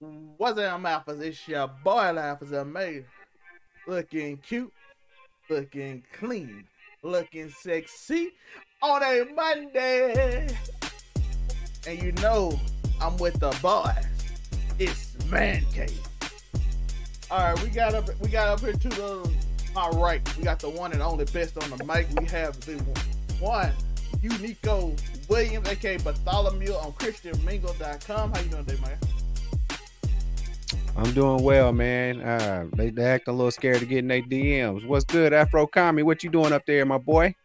What's up, Alphas? It's your boy, Alphas made. Looking cute, looking clean, looking sexy on a Monday. And you know, I'm with the boys. It's Man Cave. All right, we got up, we got up here to the my right. We got the one and only best on the mic. We have the one, Unico Williams, aka Bartholomew on ChristianMingle.com. How you doing today, man? I'm doing well, man. Uh, they, they act a little scared of getting their DMs. What's good, Afro Kami? What you doing up there, my boy?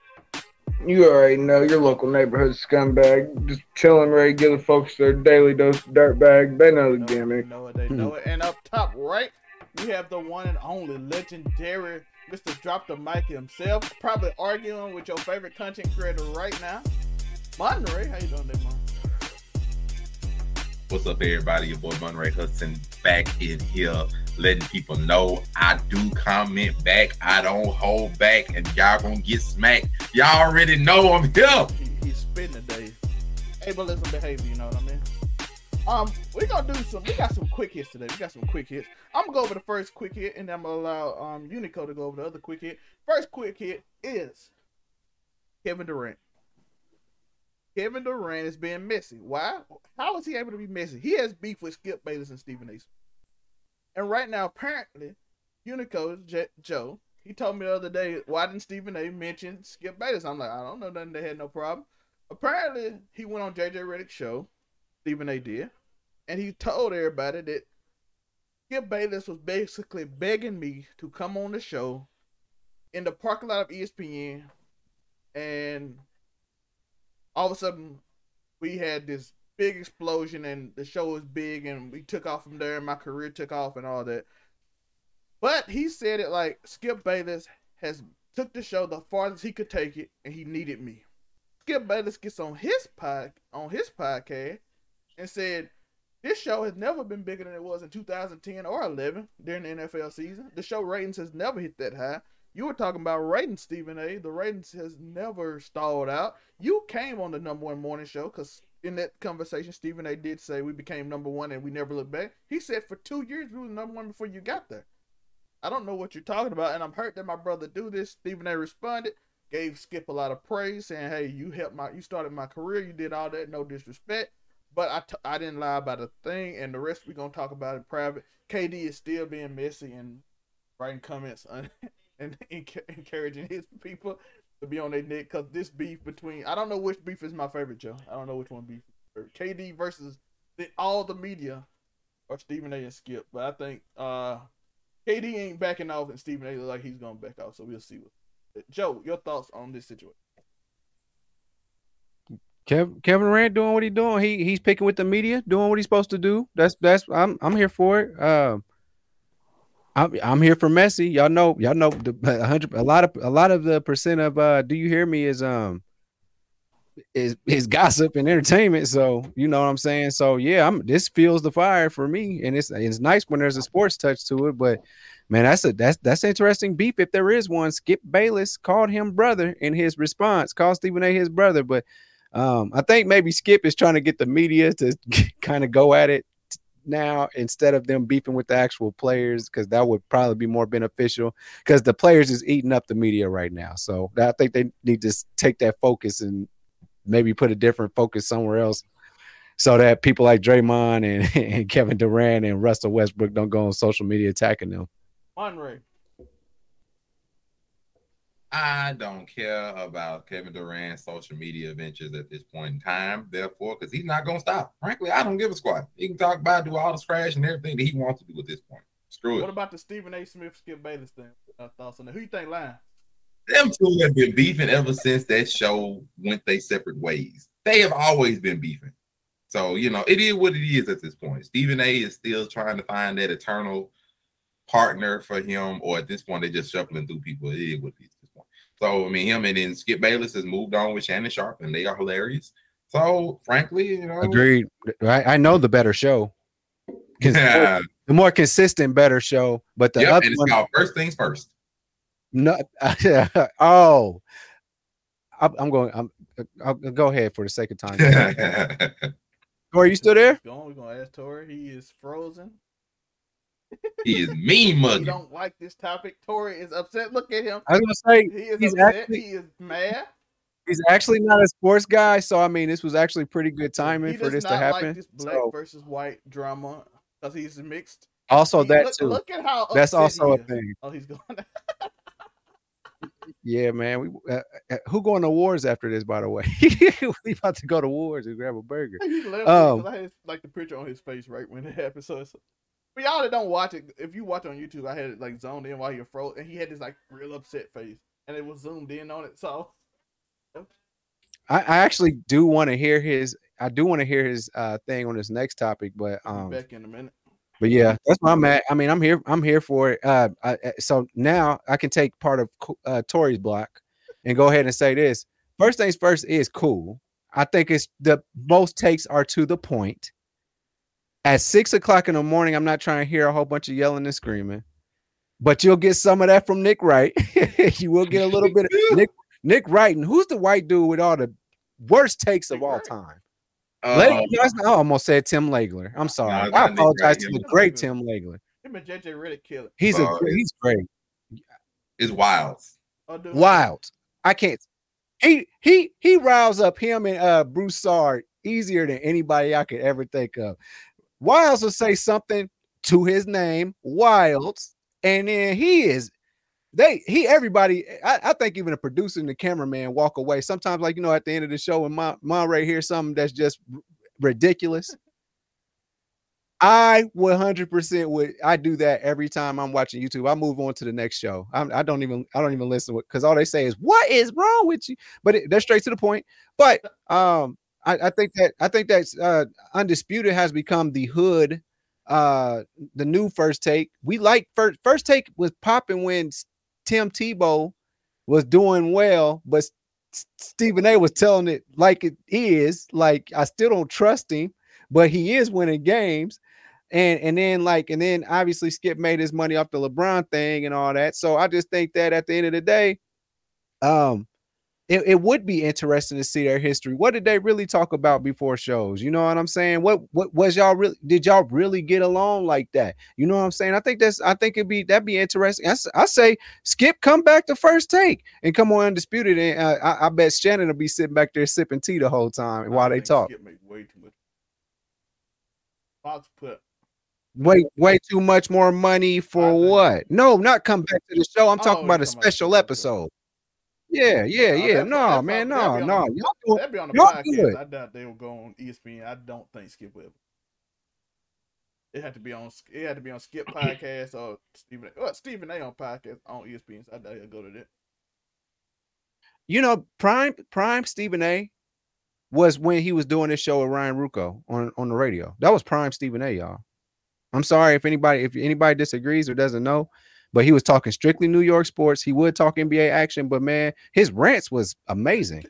You already know your local neighborhood scumbag, just chilling, ready to give the folks their daily dose of dirtbag. They know the know, gimmick. Know it, they know it. And up top right, we have the one and only legendary Mr. Drop the Mic himself, probably arguing with your favorite content creator right now. Monterey, how you doing today, Mon? What's up, everybody? Your boy Monray Hudson back in here, letting people know I do comment back. I don't hold back, and y'all gonna get smacked. Y'all already know I'm here. He, he's spitting today. Ableism behavior, you know what I mean? Um, we're gonna do some. We got some quick hits today. We got some quick hits. I'm gonna go over the first quick hit, and I'm gonna allow um Unico to go over the other quick hit. First quick hit is Kevin Durant. Kevin Durant is being messy. Why? How is he able to be messy? He has beef with Skip Bayless and Stephen A. And right now, apparently, Unico Joe, he told me the other day, why didn't Stephen A. mention Skip Bayless? I'm like, I don't know nothing. They had no problem. Apparently, he went on JJ Redick's show. Stephen A. did, and he told everybody that Skip Bayless was basically begging me to come on the show in the parking lot of ESPN, and all of a sudden we had this big explosion, and the show was big, and we took off from there, and my career took off, and all that. But he said it like Skip Bayless has took the show the farthest he could take it, and he needed me. Skip Bayless gets on his pod on his podcast and said this show has never been bigger than it was in 2010 or 11 during the NFL season. The show ratings has never hit that high. You were talking about ratings, Stephen A. The ratings has never stalled out. You came on the number one morning show because in that conversation, Stephen A. did say we became number one and we never looked back. He said for two years we were number one before you got there. I don't know what you're talking about, and I'm hurt that my brother do this. Stephen A. responded, gave Skip a lot of praise, saying, "Hey, you helped my, you started my career. You did all that. No disrespect." But I, t- I didn't lie about a thing, and the rest we're gonna talk about in private. KD is still being messy and writing comments and encouraging his people to be on their neck because this beef between I don't know which beef is my favorite, Joe. I don't know which one beef. KD versus the, all the media or Stephen A. and Skip, but I think uh KD ain't backing off, and Stephen A. look like he's gonna back off. So we'll see. What, Joe, your thoughts on this situation? Kevin Kevin Durant doing what he doing. He he's picking with the media, doing what he's supposed to do. That's that's I'm I'm here for it. Um, I'm I'm here for messy. Y'all know y'all know the hundred a lot of a lot of the percent of uh do you hear me is um is is gossip and entertainment. So you know what I'm saying. So yeah, I'm this fuels the fire for me, and it's it's nice when there's a sports touch to it. But man, that's a that's that's interesting beef if there is one. Skip Bayless called him brother in his response, called Stephen A. his brother, but. Um, I think maybe Skip is trying to get the media to kind of go at it now instead of them beefing with the actual players because that would probably be more beneficial because the players is eating up the media right now. So I think they need to take that focus and maybe put a different focus somewhere else so that people like Draymond and, and Kevin Durant and Russell Westbrook don't go on social media attacking them. Monray. I don't care about Kevin Durant's social media ventures at this point in time. Therefore, because he's not gonna stop. Frankly, I don't give a squat. He can talk about do all the trash and everything that he wants to do at this point. Screw it. What about the Stephen A. Smith Skip Bayless thing? Uh, thoughts on that? Who you think lying? Them two have been beefing ever since that show went their separate ways. They have always been beefing. So, you know, it is what it is at this point. Stephen A is still trying to find that eternal partner for him, or at this point, they're just shuffling through people. It is what it is at this point. So, I mean, him and then Skip Bayless has moved on with Shannon Sharpe, and they are hilarious. So, frankly, you know, Agreed. I, I know the better show. yeah, The more consistent, better show. But the yep, other and it's one, called first things first. no, oh, I'm, I'm going. I'm. I'll go ahead for the second time. Tori, you still there? He's. We're gonna ask Tori. He is frozen. He is mean He mugging. don't like this topic. Tori is upset. Look at him. I was gonna say He is he's upset. actually he is mad. he's actually not a sports guy, so I mean, this was actually pretty good timing for this not to happen. like this black So, versus white drama because he's mixed. also, He- that look, too. Look at how That's also a he is. thing. Oh, he's going. Yeah, man. We uh, uh, who going to wars after this? By the way, we about to go to wars and grab a burger. he left Um, I had like the picture on his face right when it happened. So it's for y'all that don't watch it, if you watch on YouTube, I had it like zoned in while you're froze, and he had this like real upset face, and it was zoomed in on it. So I, I actually do want to hear his. I do want to hear his uh thing on this next topic, but um, back in a minute. but yeah, that's I'm at. I mean, I'm here. I'm here for it. Uh, I, uh, so now I can take part of uh, Tori's block and go ahead and say this. First things first is cool. I think it's the most takes are to the point. At six o'clock in the morning, I'm not trying to hear a whole bunch of yelling and screaming, but you'll get some of that from Nick Wright. you will get a little bit of Nick Nick Wright. And who's the white dude with all the worst takes of all Wright. time? Uh, Ladies and gentlemen, I almost said Tim Legler. I'm sorry. nah, I apologize to the great Tim Legler. Him and JJ Redick kill it. He's a great- he's great. it's wild. Oh. Wild. I can't. He he he riles up him and uh Broussard easier than anybody I could ever think of. Wildes will say something to his name, Wildes, and then he is they he everybody. I, I think even the producer and the cameraman walk away. Sometimes, like you know, at the end of the show, when my mom right here something that's just r- ridiculous. I 100% would I do that every time I'm watching YouTube. I move on to the next show. I'm, I don't even I don't even listen because all they say is what is wrong with you. But it, they're straight to the point. But um, I, I think that I think that's uh, undisputed has become the hood, uh, the new first take. We like first first take was popping when Tim Tebow was doing well, but Stephen A was telling it like it is. Like I still don't trust him, but he is winning games. And and then like and then obviously Skip made his money off the LeBron thing and all that. So I just think that at the end of the day, um, it, it would be interesting to see their history. What did they really talk about before shows? You know what I'm saying? What what was y'all really did y'all really get along like that? You know what I'm saying? I think that's I think it'd be that'd be interesting. I say Skip come back to first take and come on undisputed, and uh, I, I bet Shannon will be sitting back there sipping tea the whole time I while they talk. Skip make way too much. Fox put Way way too much more money for what? No, not come back to the show. I'm Oh, talking about a special episode. Yeah, yeah, yeah. No, man, no, no. the- Y'all that'd be on the podcast. I doubt they will go on ESPN. I don't think Skip will. It had to be on. It had to be on Skip podcast or Stephen. A. Well, Stephen A. on podcast on ESPN. So I doubt he'll go to that. you know, Prime Prime Stephen A was when he was doing this show with Ryan Ruocco on, on the radio. That was Prime Stephen A, y'all. I'm sorry if anybody if anybody disagrees or doesn't know, but he was talking strictly New York sports. He would talk NBA action, but man, his rants was amazing.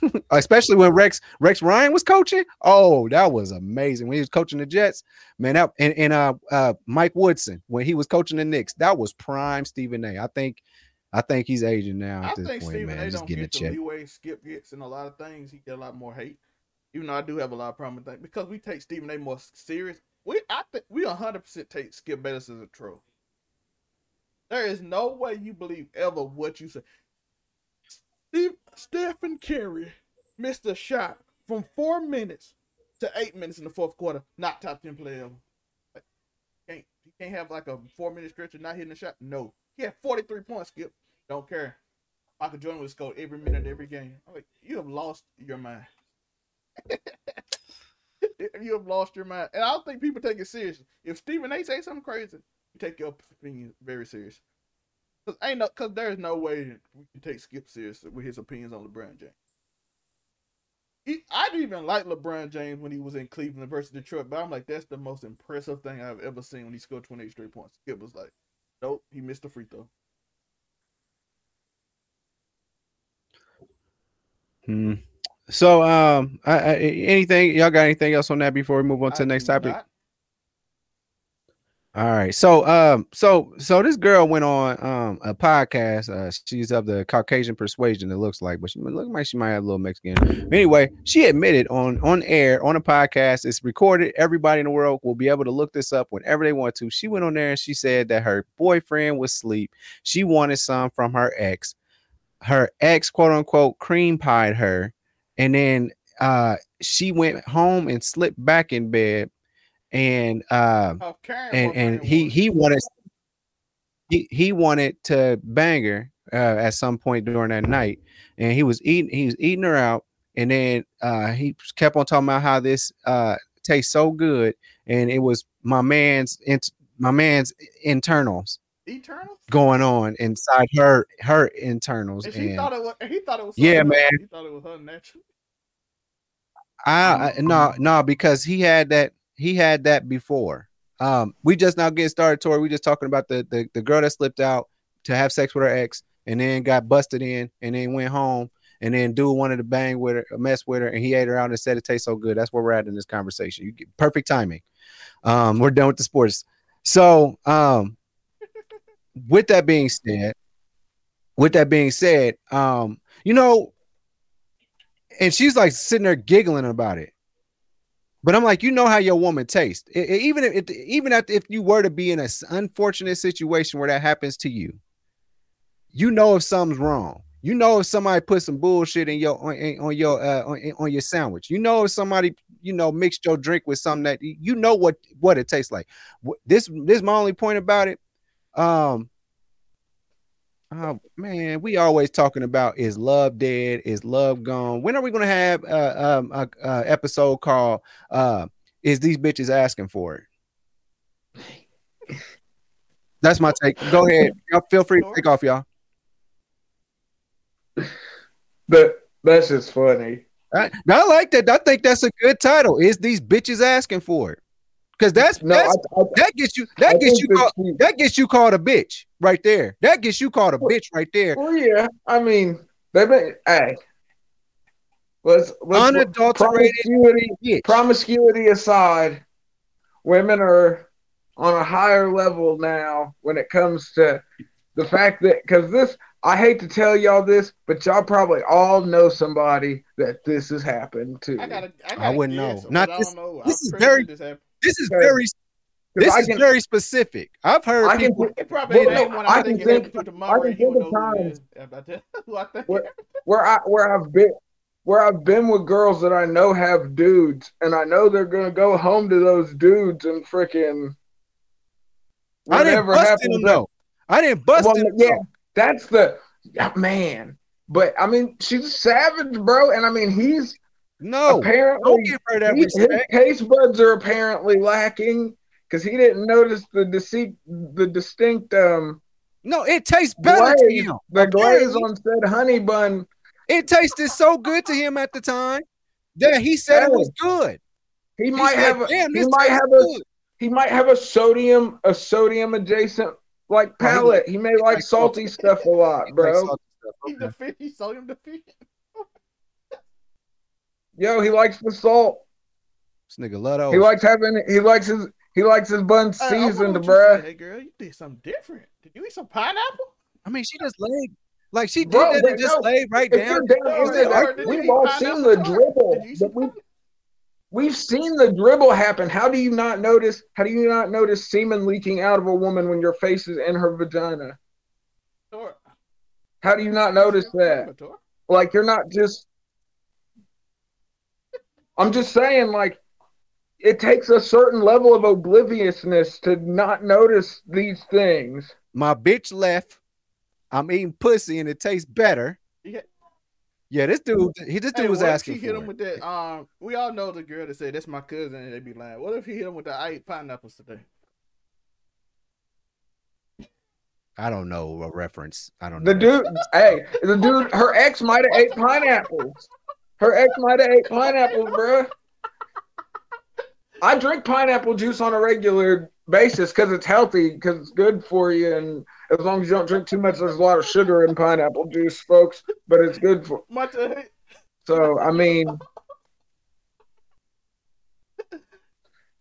Especially when Rex Rex Ryan was coaching. Oh, that was amazing. When he was coaching the Jets, man, that and, and uh uh Mike Woodson when he was coaching the Knicks, that was prime Stephen A. I think I think he's aging now I at this think point, Stephen man. A. Just don't getting a get the check. leeway Skip gets in a lot of things. He get a lot more hate. Even though I do have a lot of problem with that because we take Stephen A. more serious. We I think we 100 percent take Skip Bayless as a troll. There is no way you believe ever what you say. Steve, Stephen Curry missed a shot from four minutes to eight minutes in the fourth quarter. Not top ten player ever. Like, can't he can't have like a four minute stretch of not hitting a shot? No, he had 43 points. Skip, don't care. Michael Jordan would score every minute, of every game. I'm like, you have lost your mind. you have lost your mind, and I don't think people take it seriously. If Stephen A. say something crazy, you take your opinion very serious. Cause ain't no, cause there's no way we can take Skip serious with his opinions on LeBron James. He, I didn't even like LeBron James when he was in Cleveland versus Detroit, but I'm like, that's the most impressive thing I've ever seen when he scored 28 straight points. Skip was like, nope, he missed a free throw. Hmm. So, um, I, I, anything y'all got anything else on that before we move on to I the next topic? not. All right. So um so so this girl went on um a podcast. Uh she's of the Caucasian persuasion, it looks like, but she look like she might have a little Mexican. Anyway, she admitted on on air on a podcast, it's recorded. Everybody in the world will be able to look this up whenever they want to. She went on there and she said that her boyfriend was asleep. She wanted some from her ex. Her ex, quote unquote, cream pied her, and then uh she went home and slipped back in bed and uh Oh, Karen and and he he wanted he he wanted to bang her uh, at some point during that night, and he was eating he was eating her out, and then uh, he kept on talking about how this uh, tastes so good, and it was my man's int- my man's internals Eternals. going on inside her her internals, And and thought it was. He thought it was. Yeah, man. He thought it was her natural. I, I no no because he had that he had that before. Um, we just now getting started, Tori. We just talking about the, the the girl that slipped out to have sex with her ex and then got busted in and then went home and then dude wanted to bang with her, mess with her, and he ate her out and said it tastes so good. That's where we're at in this conversation. You get perfect timing. Um, we're done with the sports. So um with that being said, with that being said, um, you know, and she's like sitting there giggling about it. But I'm like, you know how your woman tastes. I- I- even if even if, you were to be in an unfortunate situation where that happens to you, you know if something's wrong. You know if somebody put some bullshit in your on, on your uh, on, on your sandwich. You know if somebody you know mixed your drink with something that you know what what it tastes like. This this is my only point about it. Um, Oh man, we always talking about is love dead? Is love gone? When are we gonna have uh, um a, a episode called uh is these bitches asking for it? That's my take. Go ahead. Y'all feel free to take off, y'all. But that's just funny. I, I like that. I think that's a good title. Is these bitches asking for it? Because that's, No, that's I, I, that gets you I that gets you that called, she- that gets you called a bitch right there. That gets you called a bitch right there. Well, yeah. I mean, they've been. Hey, let's let's Unadulterated promiscuity. Promiscuity aside, women are on a higher level now when it comes to the fact that because this. I hate to tell y'all this, but y'all probably all know somebody that this has happened to. I gotta. I, I gotta wouldn't guess, know. Not I this- don't know. this I'm is very- This happened. This is Okay. very 'Cause this is can- very specific. I've heard I can people think- probably Well, no. I I, can think it think- I can and he would think of times- is. If I tell who I think. What- where I where I've been where I've been with girls that I know have dudes, and I know they're gonna go home to those dudes and freaking I didn't whatever bust in happens. them though. I didn't bust Well, in them. yeah, though. that's the yeah, man. But I mean, she's savage, bro, and I mean he's No, don't apparently give her that he- his taste buds are apparently lacking because he didn't notice the deceit, the distinct um No, it tastes better to him. the glaze on said honey bun. It tasted so good to him at the time that he said it was good. He He might said, have a, he might tastes have a he might have a sodium a sodium adjacent like Oh, he palate. He may like salty stuff a lot, He bro. likes salty stuff. sodium Okay. defeat. He sold him defeat. Yo, he likes the salt. This nigga love those. He likes having he likes his he likes his bun Hey, seasoned, what bruh. Hey girl, you did something different. Did you eat some pineapple? I mean, she just laid like she did Bro, that and just no, laid right If down. down No, in no, like, we've all seen the tart? dribble. Did you eat but some we, pineapple? we've seen the dribble happen. How do you not notice? How do you not notice semen leaking out of a woman when your face is in her vagina? Tor- How do you not notice that? Like you're not just. I'm just saying, like, it takes a certain level of obliviousness to not notice these things. My bitch left. I'm eating pussy and it tastes better. Yeah. Yeah, this dude, he this dude Hey, was what if asking he for hit him it. with that. Um, we all know the girl that said that's my cousin, and they be lying. What if he hit him with the I ate pineapples today? I don't know a reference. I don't know. The know. dude, hey, the dude, her ex might have ate pineapples. Her ex might have ate pineapples, bruh. I drink pineapple juice on a regular basis because it's healthy, because it's good for you, and as long as you don't drink too much, there's a lot of sugar in pineapple juice, folks. But it's good for. So I mean,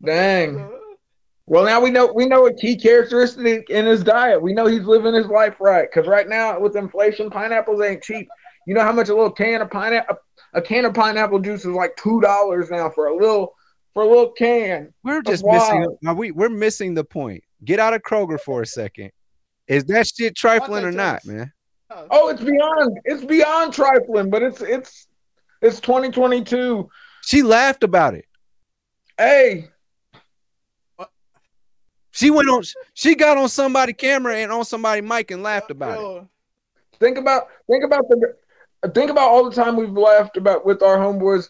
dang. Well, now we know we know a key characteristic in his diet. We know he's living his life right. Because right now, with inflation, pineapples ain't cheap. You know how much a little can of pineapple a can of pineapple juice is like two dollars now for a little for a little can. We're just missing. Now we we're missing the point. Get out of Kroger for a second. Is that shit trifling or not, man? Oh, it's beyond it's beyond trifling, but it's it's it's 2022. She laughed about it. Hey, She went on. She got on somebody camera and on somebody mic and laughed about it. think about think about the think about all the time we've laughed about with our homeboys,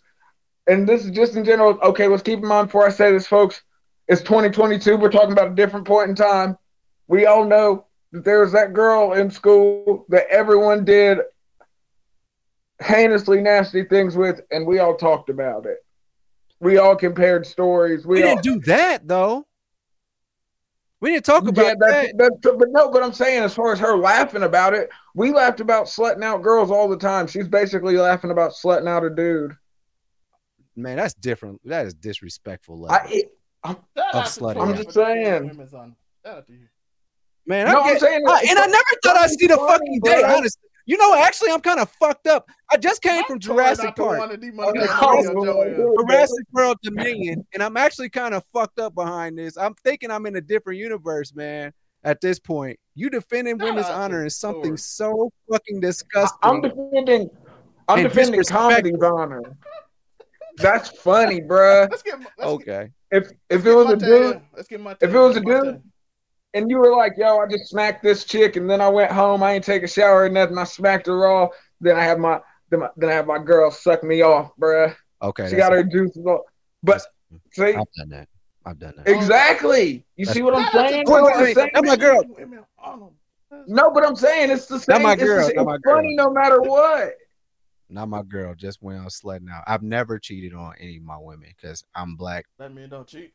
and this is just in general. Okay, let's keep in mind before I say this, folks. It's 2022. We're talking about a different point in time. We all know that there was that girl in school that everyone did heinously nasty things with, and we all talked about it. We all compared stories. We We, all, didn't do that though. We didn't talk about yeah, that. that's, that's, but no, but I'm saying as far as her laughing about it, we laughed about slutting out girls all the time. She's basically laughing about slutting out a dude. Man, that's different. That is disrespectful. level. I, it, shout Of out to slutting. Tori I'm just saying. women's honor. Shout out to you. Man, no, I I'm get, saying, I- and I never thought I'd see the funny, fucking day. Honestly, you know, actually, I'm kind of fucked up. I just came from Jurassic not the Park. one to demonetize Oh, the no, video, Jurassic World Dominion, and I'm actually kind of fucked up behind this. I'm thinking I'm in a different universe, man. At this point, you defending Shout women's honor is something Thor. so fucking disgusting. I'm defending. I'm defending disrespectful. comedy's honor. That's funny, bruh. Let's get. Let's get, okay, If if it was a Monte dude. Let's get Monte if it was a Monte. dude- and you were like, "Yo, I just smacked this chick," and then I went home, I ain't take a shower or nothing, I smacked her raw. Then I have my then, my, then I have my girl suck me off, bruh. okay. she that's- got her juices on. But see, I've done that. I've done that. exactly. You see what I'm Shout out to saying? Tori Wait, What wait, I'm wait. That's my girl. No, but I'm saying it's the same. Not my it's girl, same- not my it's girl. funny no matter what. Not my girl. Just went out sledding out. I've never cheated on any of my women because I'm black. That mean don't cheat.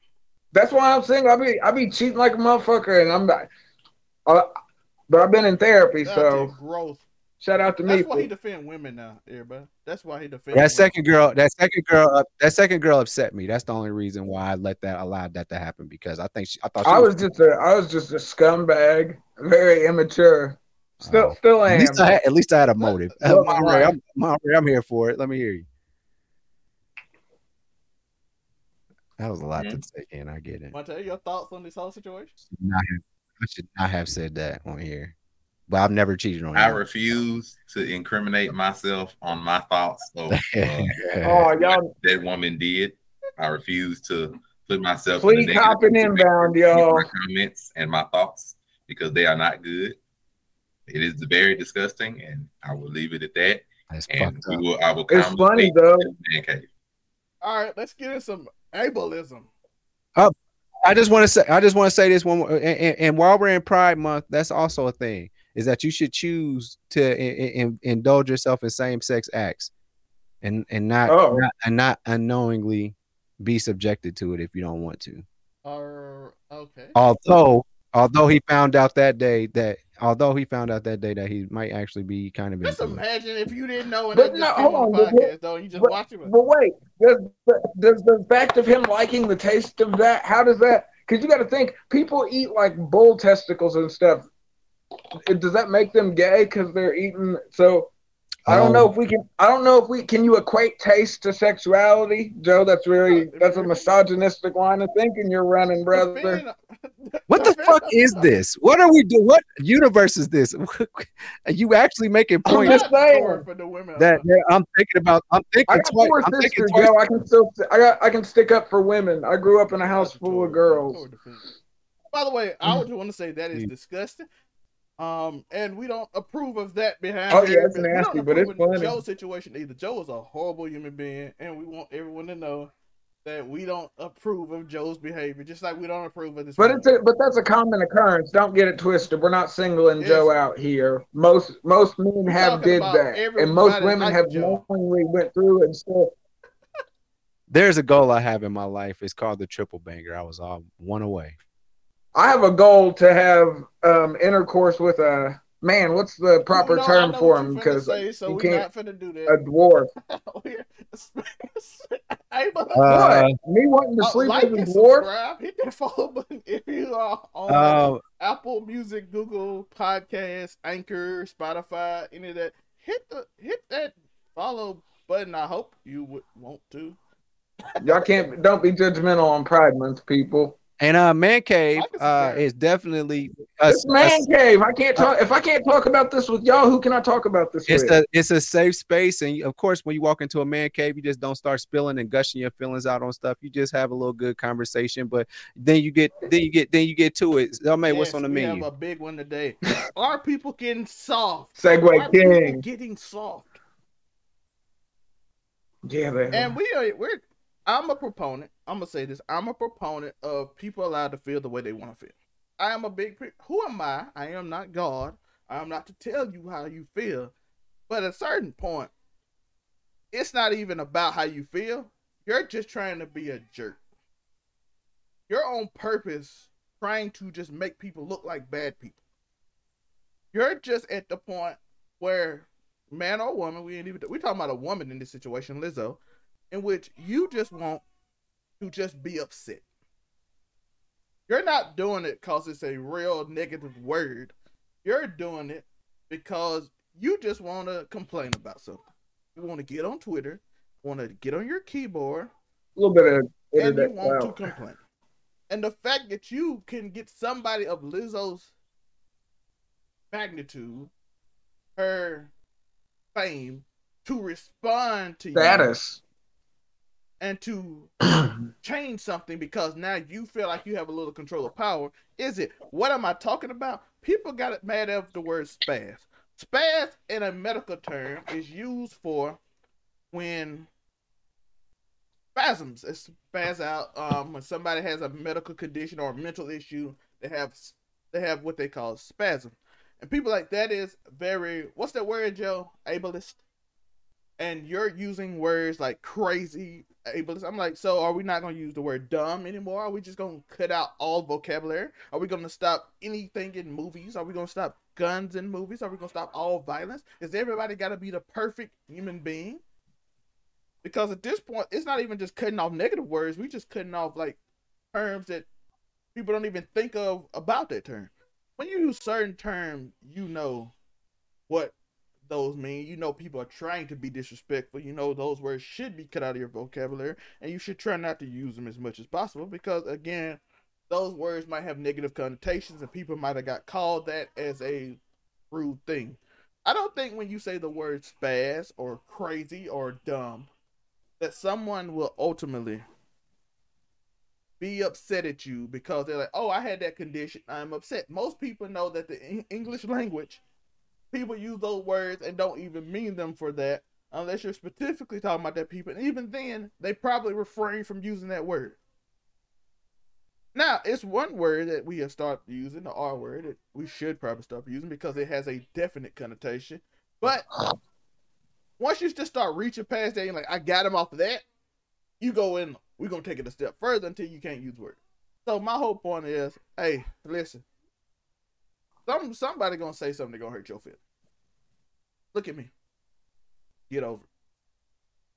That's why I'm saying I be I be cheating like a motherfucker, and I'm not. Uh, but I've been in therapy, Shout so growth. shout out to me. That's why he defend women now, everybody. That's why he defend. That women. second girl, that second girl, up, that second girl upset me. That's the only reason why I let that allowed that to happen because I think she, I thought she I was just a I was just a scumbag, very immature. Still Oh. still At am. least I had, at least I had a motive. Well, Monterey, right. I'm, Monterey, I'm here for it. Let me hear you. That was a lot to take in. I get it. Monte, your thoughts on this whole situation? Not have- I should not have said that on here, but I've never cheated on you. I you. refuse to incriminate myself on my thoughts of uh, Oh y'all that woman did. I refuse to put myself Please in the negative hop in position inbound, y'all. My comments and my thoughts because they are not good. It is very disgusting, and I will leave it at that. That's And we will, I will It's funny though. it at man cave. All right, let's get in some ableism. Oh, I just want to say, I just want to say this one, more, and, and, and while we're in Pride Month, that's also a thing is that you should choose to in, in, indulge yourself in same sex acts, and and not, Oh. not and not unknowingly be subjected to it if you don't want to. Or okay. Although, although he found out that day that although he found out that day that he might actually be kind of Just into it. imagine if you didn't know and But that no, hold on the on, but- though. You just but- watch it. But wait, does does the fact of him liking the taste of that? How does that? Because you got to think, people eat like bull testicles and stuff. Does that make them gay because they're eating? So I don't Um, know if we can. I don't know if we can. You equate taste to sexuality, Joe? That's really that's a misogynistic line of thinking you're running, brother. Defend- What the defend- fuck is this? What are we doing? What universe is this? Are you actually making I'm points just saying. For the women. that, that I'm thinking about? I'm thinking I got twice. four I'm thinking sisters, twice. Joe. I can still. I got. I can stick up for women. I grew up in a house full of girls. By the way, Mm. I would want to say that is disgusting. Um, and we don't approve of that behind. Oh, yeah, it's everybody. We don't nasty, but it's approve of funny. Joe's situation either. Joe is a horrible human being, and we want everyone to know that we don't approve of Joe's behavior, just like we don't approve of this. But woman. it's a, but that's a common occurrence. Don't get it twisted. We're not singling Yes. Joe out here. Most most men We're have did that, and most women like have Joe. knowingly went through it and still. There's a goal I have in my life. It's called the triple banger. I was all one away. I have a goal to have um, intercourse with a man. What's the proper You know, I term for him? Because so you we can't- not finna do a dwarf. hey, but Uh, what? Me wanting to uh, sleep like with a dwarf? subscribe. Hit that follow button if you are on uh, Apple Music, Google Podcasts, Anchor, Spotify, any of that. Hit the hit that follow button. I hope you would want to. Y'all can't. Don't be judgmental on Pride Month, people. And uh, man cave uh is definitely a, It's man cave. I can't talk. If I can't talk about this with y'all, who can I talk about this it's with? a it's a safe space and of course when you walk into a man cave you just don't start spilling and gushing your feelings out on stuff you just have a little good conversation but then you get then you get then you get to it oh man what's on the we menu have a big one today. Are people getting soft? Segway King. getting soft? Yeah, man. And we are we're I'm a proponent. I'm gonna say this. I'm a proponent of people allowed to feel the way they want to feel. I am a big pre- who am I? I am not God. I am not to tell you how you feel. But at a certain point, it's not even about how you feel. You're just trying to be a jerk. You're on purpose trying to just make people look like bad people. You're just at the point where man or woman, we ain't even we talking about a woman in this situation, Lizzo, in which you just want to just be upset. You're not doing it because it's a real negative word. You're doing it because you just want to complain about something. You want to get on Twitter, want to get on your keyboard, a little bit of and you want to complain. And the fact that you can get somebody of Lizzo's magnitude, her fame, to respond to you Status. And to change something because now you feel like you have a little control of power. Is it? What am I talking about? People got it mad at the word spaz. Spaz in a medical term is used for when spasms. It spaz out um, when somebody has a medical condition or a mental issue. They have they have what they call spasm, and people like that is very what's that word, Joe? Ableist. And you're using words like crazy, ableist. I'm like, so are we not to use the word dumb anymore? Are we just to cut out all vocabulary? Are we to stop anything in movies? Are we to stop guns in movies? Are we to stop all violence? Is everybody got to be the perfect human being? Because at this point, it's not even just cutting off negative words. We just cutting off like terms that people don't even think of about that term. When you use certain terms, you know what those mean. You know people are trying to be disrespectful. You know those words should be cut out of your vocabulary, and you should try not to use them as much as possible because again, those words might have negative connotations, and people might have got called that as a rude thing. I don't think when you say the word spaz or crazy or dumb, that someone will ultimately be upset at you because they're like, "Oh, I had that condition. I'm upset." Most people know that the English language people use those words and don't even mean them for that unless you're specifically talking about that people. And even then, they probably refrain from using that word. Now, it's one word that we have started using, the R word, that we should probably stop using because it has a definite connotation. But once you just start reaching past that, you're like, I got him off of that, you go in, we're going to take it a step further until you can't use words. So my whole point is, hey, listen, some somebody gonna say something that gonna hurt your feelings. Look at me. Get over it.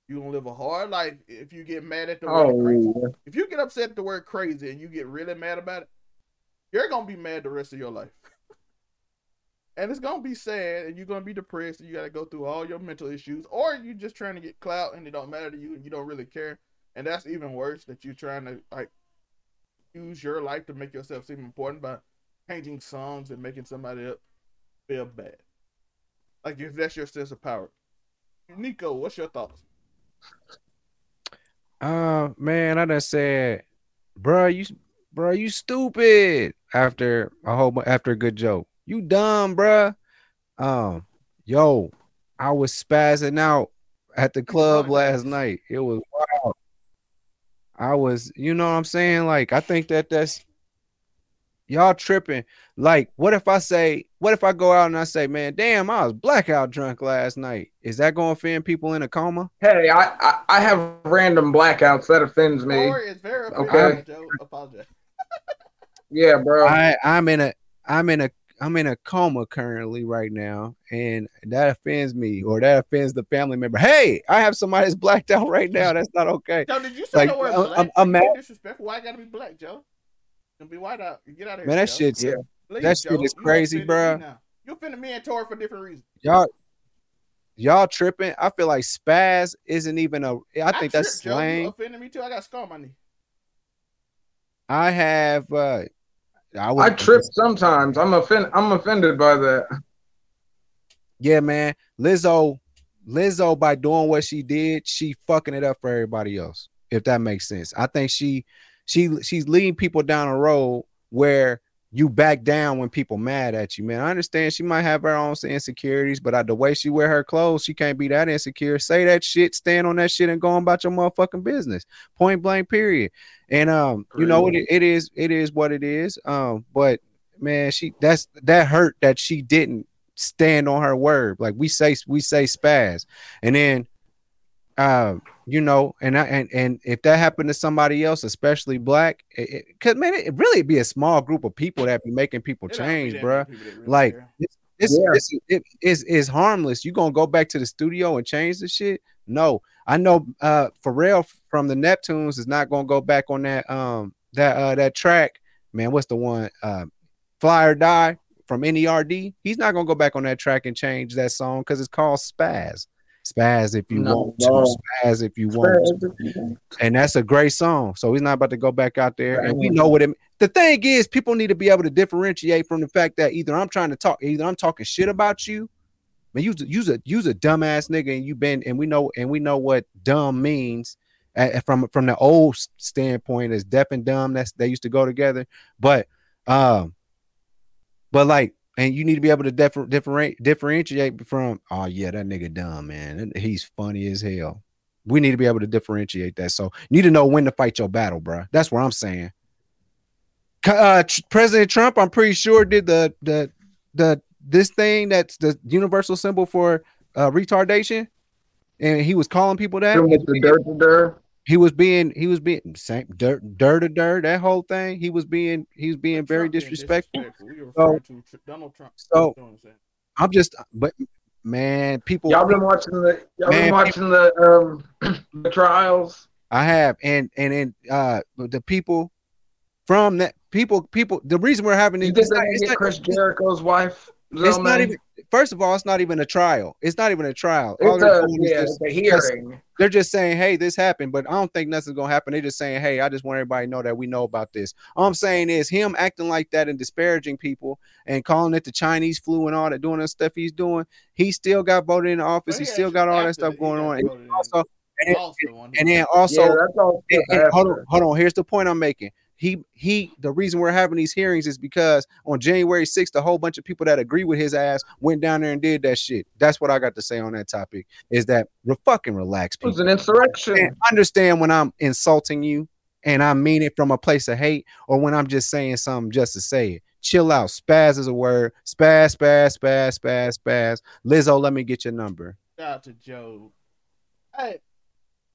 You gonna live a hard life if you get mad at the word oh, crazy. Oh, If you get upset at the word crazy and you get really mad about it, you're gonna be mad the rest of your life. and it's gonna be sad and you're gonna be depressed and you gotta go through all your mental issues, or you're just trying to get clout and it don't matter to you and you don't really care. And that's even worse that you're trying to like use your life to make yourself seem important by changing songs and making somebody else feel bad. Like if that's your sense of power. Nico, what's your thoughts? Uh man, I done said, bruh, you bruh, you stupid after a whole after a good joke. You dumb, bruh. Um, yo, I was spazzing out at the club last night. It was wild. I was, you know what I'm saying? Like, I think that that's y'all tripping. Like, what if I say, what if I go out and I say, man, damn, I was blackout drunk last night? Is that gonna offend people in a coma? hey, I, I I have random blackouts that offends me. Or it's very Okay. Joe. Apologize. Yeah, bro. I I'm in a I'm in a I'm in a coma currently right now, and that offends me or that offends the family member. Hey, I have somebody that's blacked out right now. That's not okay. Joe, did you say Like, the word black? I'm- I'm mad. Disrespectful. Why I gotta be black, Joe? Gonna be white out. Get out of here. Man, that Joe. shit's Yeah. Please, that shit Joe. is crazy, offended me bruh. now. You offended me and Tori for different reasons. y'all y'all tripping. I feel like spaz isn't even a I think that's tripped, Joe. You slang. offended me too. I got scar on my knee. I have uh I, I would, trip sometimes. I'm offended. I'm offended by that. Yeah, man. Lizzo, Lizzo, by doing what she did, she fucking it up for everybody else. If that makes sense, I think she, she, she's leading people down a road where you back down when people mad at you, man. I understand she might have her own insecurities, but I, the way she wear her clothes, she can't be that insecure. Say that shit, stand on that shit, and go on about your motherfucking business. Point blank, period. And um, you know it, it is, it is what it is. Um, but man, she that's that hurt that she didn't stand on her word. Like we say, we say spaz, and then, uh, you know, and I and and if that happened to somebody else, especially black, it, it- cause man, it really be a small group of people that be making people It change, that bruh. many people that really Like care. it's it's, Yeah. it's it is is harmless. You gonna go back to the studio and change the shit? No, I know. Uh, Pharrell from the Neptunes is not gonna go back on that um that uh that track. Man, what's the one? Uh, Fly or Die from NERD. He's not gonna go back on that track and change that song because it's called Spaz. Spaz if you No, want to, spaz if you want to and that's a great song. So he's not about to go back out there. And we know what it. The thing is, people need to be able to differentiate from the fact that either I'm trying to talk, either I'm talking shit about you. Man, use use a use a dumbass nigga, and you been and we know and we know what dumb means uh, from from the old standpoint as deaf and dumb. That's they used to go together. But um, but like, and you need to be able to differ, differentiate from. Oh yeah, that nigga dumb man. He's funny as hell. We need to be able to differentiate that. So you need to know when to fight your battle, bro. That's what I'm saying. Uh, President Trump, I'm pretty sure did the the the this thing that's the universal symbol for uh, retardation, and he was calling people that. The dirt to dirt. He was being he was being same dirt dirt to dirt that whole thing. He was being he was being very Trump being disrespectful. We So- to Tr- Donald Trump. So- You know what I'm just but man, people Y'all been watching the y'all Man, been watching the um the trials. I have, and and and uh, the people from that people people. The reason we're having You this, think it's not, they get not- Chris Jericho's wife? It's not even. First of all, it's not even a trial. It's not even a trial. It's they're a, yeah, just- it's a hearing. they're just saying, "Hey, this happened," but I don't think nothing's gonna happen. They're just saying, "Hey, I just want everybody to know that we know about this." All I'm saying is him acting like that and disparaging people and calling it the Chinese flu and all that, doing that stuff he's doing. He still got voted in office. Well, he he still got all that stuff going on. And also, and, Lost the one. and then also, yeah, and- and hold on, hold on. Here's the point I'm making. He he. The reason we're having these hearings is because on January 6th, a whole bunch of people that agree with his ass went down there and did that shit. That's what I got to say on that topic. Is that re- fucking relax, It was an insurrection. And understand when I'm insulting you and I mean it from a place of hate, or when I'm just saying something just to say it. Chill out. Spaz is a word. Spaz, spaz, spaz, spaz, spaz. Lizzo, let me get your number. Shout out to Joe. Hey,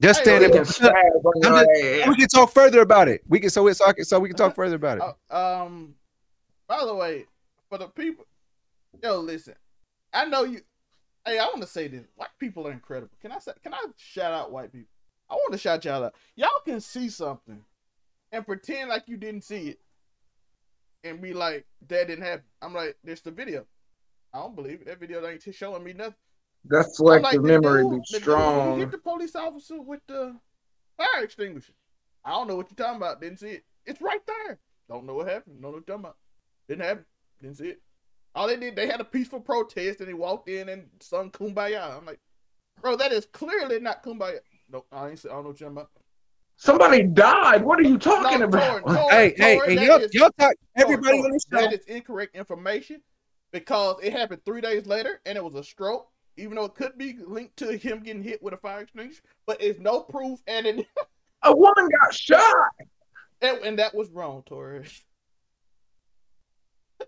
Just Hey, stand we up. Can spaz on your I'm ass. We can talk further about it. We can so it's so we can talk further about it. uh, um, by the way, for the people, yo, listen, I know you. Hey, I want to say this: white people are incredible. Can I say? Can I shout out white people? I want to shout y'all out. Y'all can see something and pretend like you didn't see it, and be like that didn't happen. I'm like, there's the video. I don't believe it. That video ain't showing me nothing. That selective like, the memory dude- be the dude who strong. hit the police officer with the fire extinguisher. I don't know what you're talking about. Didn't see it. It's right there. Don't know what happened. Don't know what you're talking about. Didn't happen. Didn't see it. All they did, they had a peaceful protest and he walked in and sung Kumbaya. I'm like, bro, that is clearly not Kumbaya. No, I ain't. Said I don't know what you're talking about. Somebody died. What are you talking No, about? Torrin, Torrin, hey, hey, Torrin, hey, y'all, is- y'all talk. Everybody Torrin, on this show. That is incorrect information because it happened three days later and it was a stroke. Even though it could be linked to him getting hit with a fire extinguisher, but it's no proof, and it, A woman got shot. and, and that was wrong, Torres.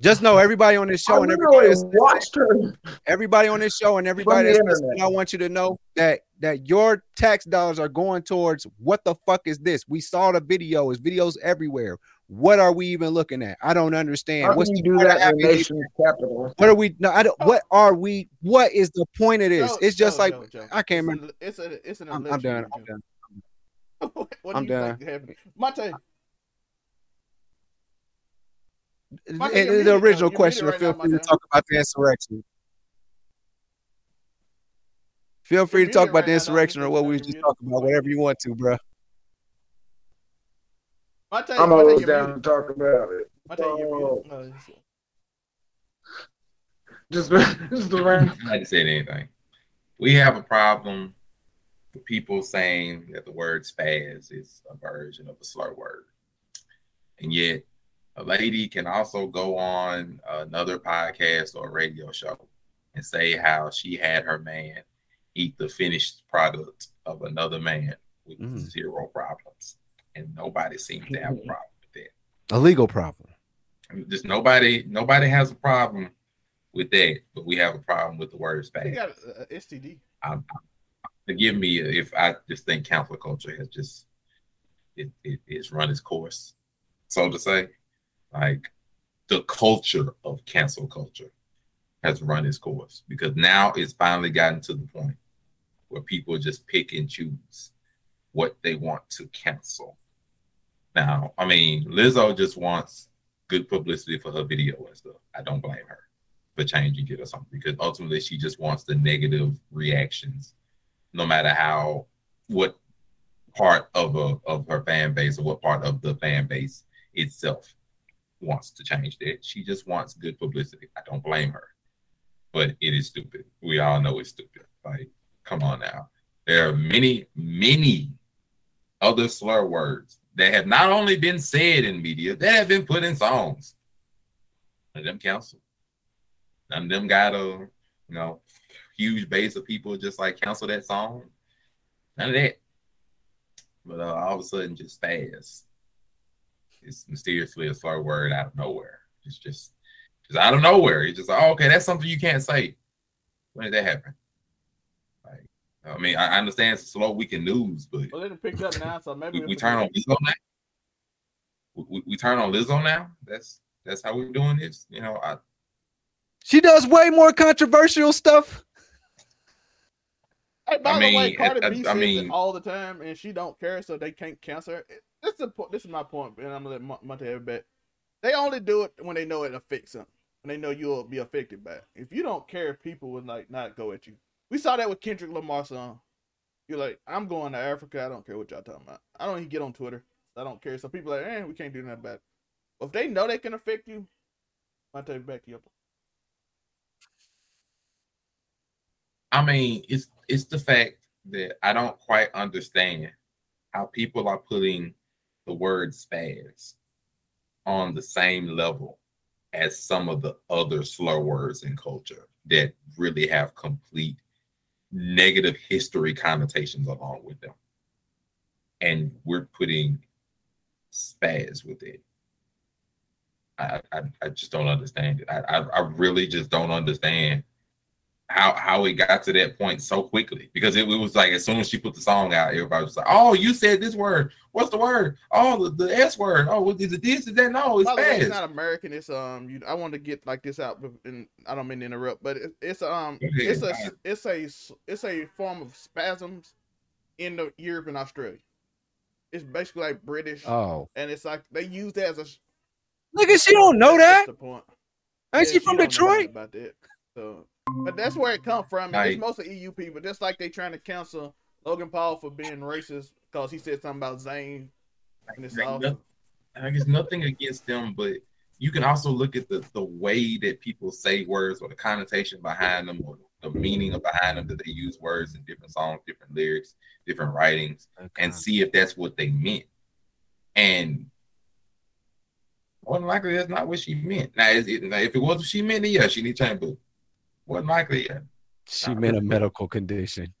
Just know everybody on this I show and everybody, literally watched her. everybody on this show and everybody that's listening. I want you to know that that your tax dollars are going towards what the fuck is this? We saw the video. It's videos everywhere. What are we even looking at? I don't understand. How What's can you the do that in nation's capital? What are we? No, I don't. What are we? What is the point of this? Joe, it's just Joe, like Joe, Joe. I can't remember. It's a it's an I'm, I'm done. I'm Joe. done. what I'm do you done. think happened? Mate, And- Mike, and you're the original though. You're question, muted feel right now, free to talk about the insurrection. Feel free to talk about right the insurrection Dominic. or what we You're just muted. talking about, whatever you want to, bro. Mate, I'm Mate, always down to talk about it. Mate, you're Oh. No, Just, just the random. I hadn't said anything. We have a problem with people saying that the word spaz is a version of a slur word. And yet, a lady can also go on another podcast or a radio show and say how she had her man eat the finished product of another man with Mm. zero problems. And nobody seems to have a problem with that. A legal problem. I mean, just nobody, nobody has a problem with that, but we have a problem with the word You spaz. got uh, STD. forgive me if I just think cancel culture has just it, it it's run its course, so to say. Like the culture of cancel culture has run its course because now it's finally gotten to the point where people just pick and choose what they want to cancel. Now, I mean, Lizzo just wants good publicity for her video and stuff. I don't blame her for changing it or something because ultimately she just wants the negative reactions no matter how what part of a of her fan base or what part of the fan base itself wants to change that. She just wants good publicity. I don't blame her. But it is stupid. We all know it's stupid. Like, come on now. There are many, many other slur words that have not only been said in media, that have been put in songs. None of them cancel. None of them got a, you know, huge base of people just like cancel that song. None of that. But uh, all of a sudden, just fast. It's mysteriously a slur word out of nowhere. It's just, just out of nowhere. It's just like, oh, okay, that's something you can't say. When did that happen? Like, I mean, I I understand it's a slow week in news, but Well, it picked up now, so maybe we, we'll we turn on Lizzo now. We, we, we turn on Lizzo now. That's that's how we're doing this. You know, I She does way more controversial stuff. Hey, by I the way, mean, Cardi I- B I mean- it all the time, and she don't care, so they can't cancel her. This is this is my point, and I'm gonna let Mon- Monte have a bet. They only do it when they know it affects them, when they know you'll be affected by it. If you don't care, people would like not go at you. We saw that with Kendrick Lamar's song. You're like, I'm going to Africa. I don't care what y'all talking about. I don't even get on Twitter. I don't care. So people are like, eh, we can't do nothing about it. But if they know they can affect you, Monte, back to you. I mean, it's it's the fact that I don't quite understand how people are putting the word spaz on the same level as some of the other slur words in culture that really have complete negative history connotations along with them. And we're putting spaz with it. I, I, I just don't understand it. I, I, I really just don't understand how how it got to that point so quickly because it, it was like as soon as she put the song out, everybody was like, "Oh, you said this word. What's the word? Oh, the, the S word. Oh, what- is it this? Is that? No, it's By the way, it's not American. It's um. You, I want to get like this out, and I don't mean to interrupt, but it, it's um. It's a it's a it's a form of spasms in the Europe and Australia. It's basically like British, Oh, and it's like they use that as a. nigga, she don't know that. That's the point. Ain't Yeah, she from don't Detroit? about that. So, but that's where it come from. and Like- it's mostly EU people. Just like they trying to cancel Logan Paul for being racist because he said something about Zayn. And it's Like, all, no- I guess nothing against them, but you can also look at the the way that people say words or the connotation behind them or the meaning behind them that they use words in different songs, different lyrics, different writings, and see if that's what they meant. And more than likely, that's not what she meant. Now, is it, now if it was what she meant, then yeah, she need to change. But more than likely, yeah. she meant a medical condition.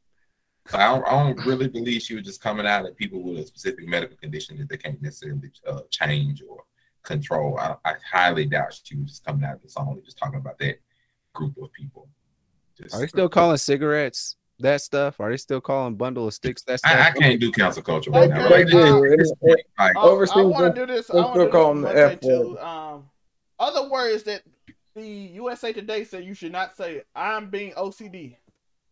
So I don't, I don't really believe she was just coming out at people with a specific medical condition that they can't necessarily uh, change or control. I, I highly doubt she was just coming out of the song and just talking about that group of people. Just, Are they still calling cigarettes that stuff? Are they still calling bundle of sticks that stuff? I, I can't do cancel culture They right now. do. Right They now. do. It's It- like, Uh, I want to do this. I want to do call this them the F too. Um, other words that the USA Today said you should not say. I'm being OCD.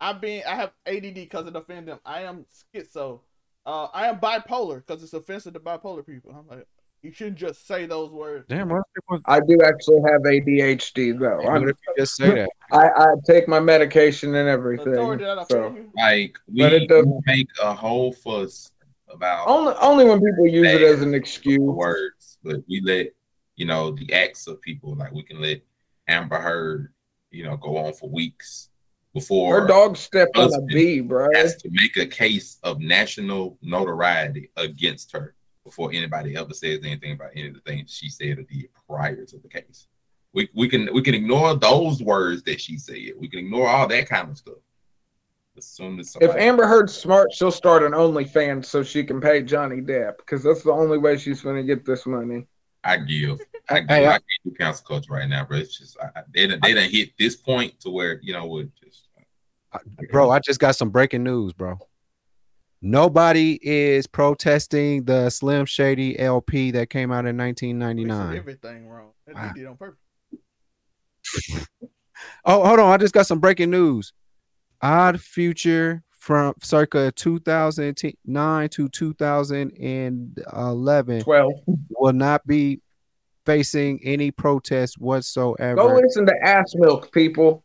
I'm being. I have ADD because it offends them. I am schizo. Uh, I am bipolar because it's offensive to bipolar people. I'm like, you shouldn't just say those words. Damn, what I do actually have ADHD though. what I'm, if you just say that? I, I take my medication and everything. So like we But it does- make a whole fuss about only only when people use it as an excuse. words, but we let you know the acts of people. Like we can let Amber Heard, you know, go on for weeks before Her dog stepped on a bee, bro. has to make a case of national notoriety against her before anybody ever says anything about any of the things she said or did prior to the case. We, we can we can ignore those words that she said. We can ignore all that kind of stuff. As soon as If Amber Heard's smart, she'll start an OnlyFans so she can pay Johnny Depp because that's the only way she's going to get this money. I give, I, give, Hey, I, I- can't do cancel culture right now, bro. It's just I, I- they done, they done hit this point to where you know what just Bro, I just got some breaking news, bro. Nobody is protesting the Slim Shady LP that came out in 1999. everything wrong. That Wow. they did on purpose. Oh, hold on. I just got some breaking news. Odd Future from circa 2009 to 2011 Twelve. will not be facing any protest whatsoever. Go listen to Ass Milk, people.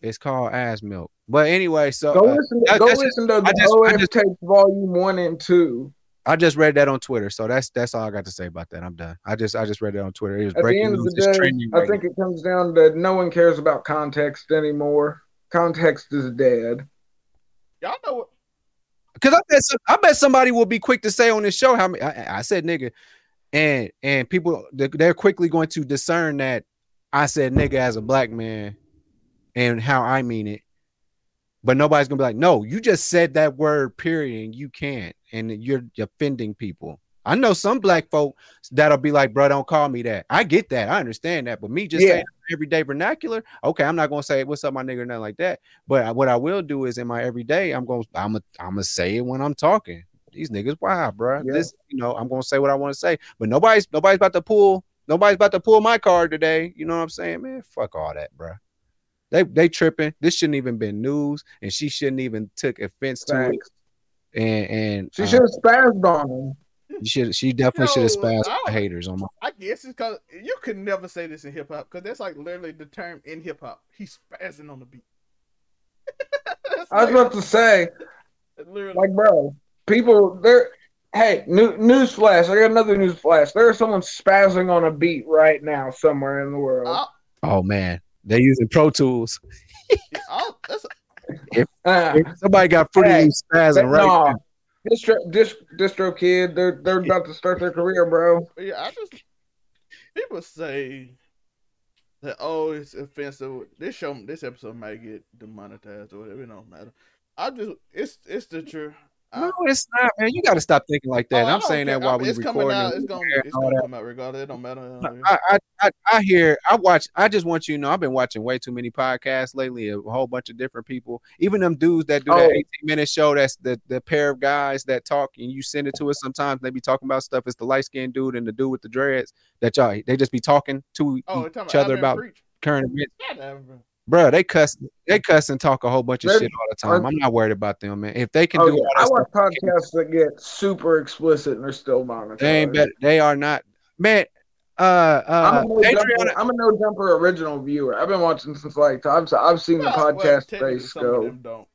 It's called Ass Milk. But anyway, so Go uh, listen. To, I- go listen to the just- OF just- tapes volume one and two. I just read that on Twitter, so that's that's all I got to say about that. I'm done. I just I just read it on Twitter. It was At the breaking news. the It's day, trending I right think it comes down to no one cares about context anymore. Context is dead. Y'all know what? Because I bet some, I bet somebody will be quick to say on this show how many I, I said nigga, and and people they're, quickly going to discern that I said nigga as a black man and how I mean it. But nobody's gonna be like, no, you just said that word, period, and you can't, and you're offending people. I know some black folk that'll be like, bro, don't call me that. I get that, I understand that, but me just Yeah. saying everyday vernacular, okay, I'm not gonna say what's up, my nigga, or nothing like that. But I- what I will do is in my everyday, I'm gonna I'm gonna I'm gonna say it when I'm talking. These niggas, wow, bro. Yeah. This, you know, I'm gonna say what I want to say, but nobody's nobody's about to pull nobody's about to pull my card today. You know what I'm saying, man? Fuck all that, bro. They they tripping. This shouldn't even been news, and she shouldn't even took offense to it. And and She uh, should have spazzed on him. She she definitely should have spazzed I haters on my. I guess it's because you could never say this in hip hop because that's like literally the term in hip hop. He's spazzing on the beat. I was like- about to say, literally. like, bro, people, they're. Hey, new, news flash! I got another news flash. There's someone spazzing on a beat right now somewhere in the world. I'll- Oh man, they're using Pro Tools. I'll- that's Uh, If somebody got Fruity Hey, spazzing right no, now. Distro, dis, DistroKid, they're they're about to start their career, bro. yeah. I just people say that oh it's offensive. This show this episode might get demonetized or whatever. It don't matter. I just it's it's the truth. No, uh, it's not, man. You got to stop thinking like that. Oh, I'm saying care. that while I- we it's coming recording. out. It's gonna it's gonna come out regardless. It don't matter. I, I, I, I hear, I watch, I just want you to know, I've been watching way too many podcasts lately, a whole bunch of different people, even them dudes that do that Oh. 18 minute show. That's the, the pair of guys that talk and you send it to us sometimes. They be talking about stuff. It's the light skinned dude and the dude with the dreads that y'all, they just be talking to Oh, each other I've about current events. Whatever. Bro, they cuss, they cuss and talk a whole bunch of They're- shit all the time. I'm not worried about them, man. If they can Oh, do yeah. I that watch podcasts that get super explicit and they're still monetized. they ain't better. They are not, man. Uh, I'm uh, a, no jumper, I'm a no jumper original viewer. I've been watching since like I've I've seen the Well, well, podcast technically, space go.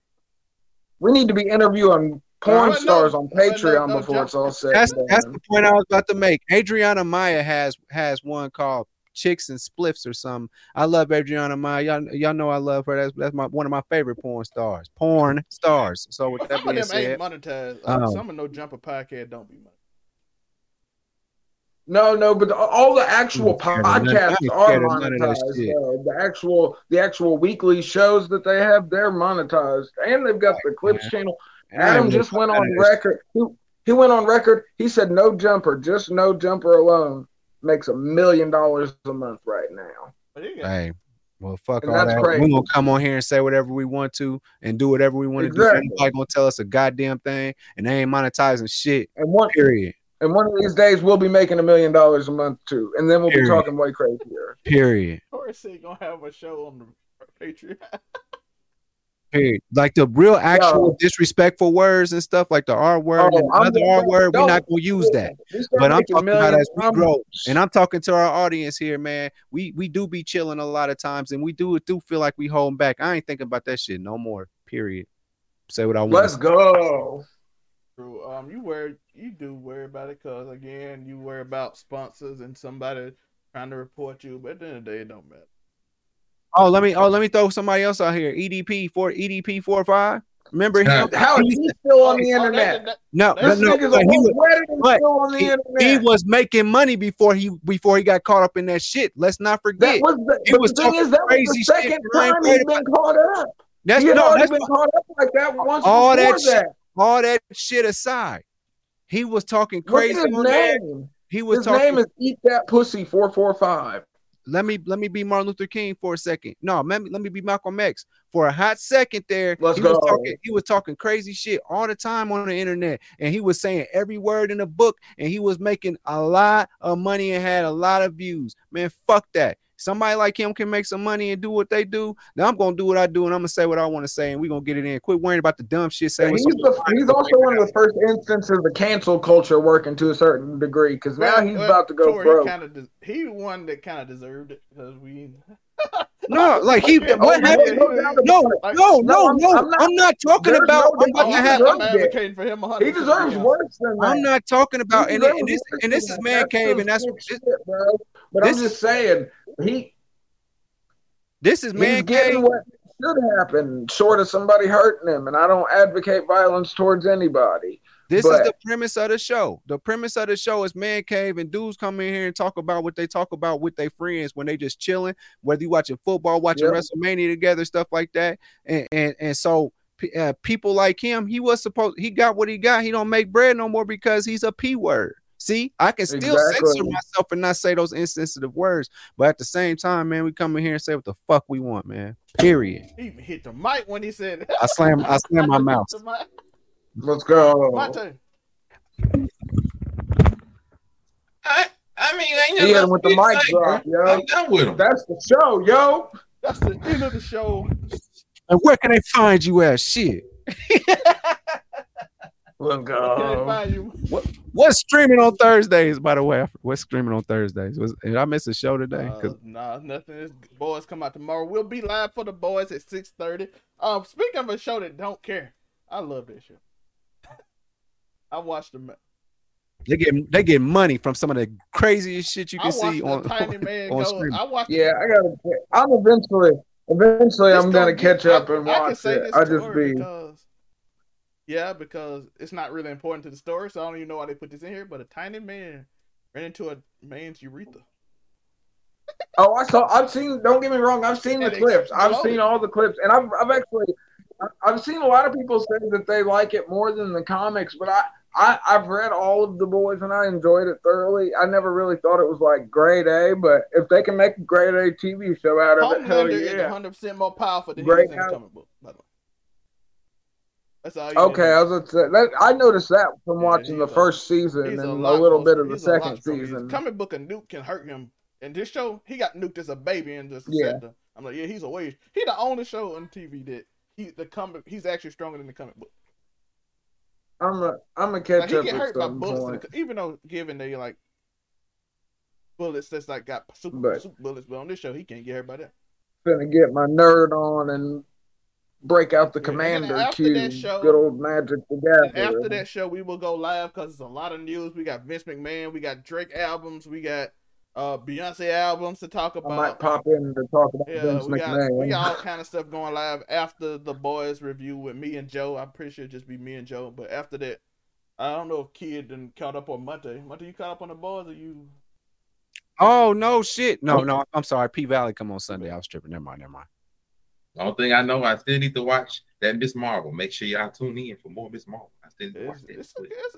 We need to be interviewing porn no, stars on no, no, Patreon no before jump- it's all said that's that's the point I was about to make. Adriana Maya has has one called Chicks and Spliffs or something. I love Adriana Maya. Y'all, y'all know I love her. That's that's my one of my favorite porn stars. Porn stars. So with But that some of being them ain't said, monetized. Oh. Some of no jumper podcast don't be monetized. No, no, but all the actual I'm scared of none- podcasts are scared of none of that monetized. shit. though. The actual the actual weekly shows that they have, they're monetized, and they've got the clips channel. Adam just went on none of this. record. He, he went on record. He said no jumper, just no jumper alone makes a million dollars a month right now. But he got, Hey, Well, fuck And all that's that. crazy. We're gonna come on here and say whatever we want to and do whatever we want to do. Exactly. Nobody gonna tell us a goddamn thing, and they ain't monetizing shit. And one Period. and one of these days we'll be making a million dollars a month too, and then we'll Period. be talking way crazier. Period. Of course, ain't gonna have a show on the Patreon. Period. Like the real actual disrespectful words and stuff, like the R word Oh, and I'm another R word, we're not gonna use that. But I'm making talking about as we I'm- grow. And I'm talking to our audience here, man. We we do be chilling a lot of times, and we do do feel like we holding back. I ain't thinking about that shit no more. Period. Say what I want. Let's go. True. Um, you worry, you do worry about it, cause again, you worry about sponsors and somebody trying to report you. But at the end of the day, it don't matter. Oh, let me oh let me throw somebody else out here. EDP four EDP four five. Remember him? How is he still on the internet? that- No, no, but he was, wedding still on the internet. he was making money before he before he got caught up in that shit. Let's not forget. that was the, He was the thing is that was crazy the shit, second time he's been caught up. that's he no, that's been caught up like that once all before that shit- that. all that shit aside. He was talking crazy at his that. name. He was His talking. name is Eat That Pussy four four five. Let me let me be Martin Luther King for a second. No, let me let me be Malcolm X for a hot second there. Let's he was talking he was talking crazy shit all the time on the internet, and he was saying every word in the book, and he was making a lot of money and had a lot of views. Man, fuck that. Somebody like him can make some money and do what they do. Now I'm gonna do what I do, and I'm gonna say what I want to say, and we're gonna get it in. Quit worrying about the dumb shit. Say what he's, the, he's also one of the first instances of the cancel culture working to a certain degree because now Well, he's well, about to go Tory broke. Kind of, des- he one that kind of deserved it because we. no, like he what yeah, happened? he- he- No, like- no, no, No, I'm- no. I'm I'm not- not, talking about. no I'm about to have. I'm advocating for him. 100 He deserves worse than that. I'm not talking about, and, and this and this is man cave, and that's sick this, shit, bro. But I'm just saying, he this is man getting cave. what should happen, short of somebody hurting him. And I don't advocate violence towards anybody. This is the premise of the show. The premise of the show is man cave, and dudes come in here and talk about what they talk about with their friends when they just chilling, whether you watching football, watching Yep. WrestleMania together, stuff like that. And and and so uh, people like him, he was supposed he got what he got. He don't make bread no more because he's a p word. See, I can still Exactly. censor myself and not say those insensitive words, but at the same time, man, we come in here and say what the fuck we want, man. Period. He even hit the mic when he said. I slam, I slam my mouth. Let's go. My turn. I, I mean, ain't He hit him with the mic say, drop, bro. yo. I'm done with him. That's the show, yo. That's the end of the show. And where can they find you at? Shit. Let's Can go. I? What's streaming on Thursdays, by the way? What's streaming on Thursdays? Was did I miss a show today? Uh, 'Cause- nah, nothing. It's, boys come out tomorrow. We'll be live for the boys at six thirty. Um, speaking of a show that don't care, I love that show. I watched them. they get they get money from some of the craziest shit you can see on, tiny man on go. streaming. I watched. Yeah, I gotta. I'm eventually, eventually, It's I'm gonna gonna catch up I- and I can watch say it. this I just be. because, yeah, because it's not really important to the story, so I don't even know why they put this in here. But a tiny man ran into a man's urethra. Oh, I saw. I've seen. Don't get me wrong. I've seen the clips. I've seen all the clips, and I've, I've actually, I've seen a lot of people say that they like it more than the comics. But I, I, I've read all of the boys, and I enjoyed it thoroughly. I never really thought it was like grade A, but if they can make a grade A TV show out of it, hell Homelander is yeah. 100 percent more powerful than Great out- comic book. By the way, that's all. You Okay, I was gonna say that. I noticed that from Yeah, watching the a- first season and a, lot little bit of the he's second season. Comic book a nuke can hurt him. And this show, he got nuked as a baby and just Yeah. the- I'm like, yeah, he's a way. He the only show on TV that he the comic. He's actually stronger than the comic book. I'm a, I'm Like catch he up get hurt by bullets, the, even though given they like bullets that's like got super, But- super bullets, but on this show he can't get hurt by that. Gonna get my nerd on and break out the Yeah, commander after cube. that show- Good old magic the gathering. after that show, we will go live because it's a lot of news. We got Vince McMahon, we got Drake albums, we got uh Beyonce albums to talk about. I might pop in to talk about Yeah, Vince we got McMahon. we got all kind of stuff going live after the boys review with me and Joe. I'm pretty sure it'd just be me and Joe. But after that, I don't know if Kid and caught up on Monte. Monte, you caught up on the boys or you? Oh no, shit. No, no. I'm sorry. P Valley come on Sunday. I was tripping. Never mind. Never mind. The only thing I know, I still need to watch that Ms. Marvel. Make sure y'all tune in for more Ms. Marvel. I still need to watch It's, that. it's, it's,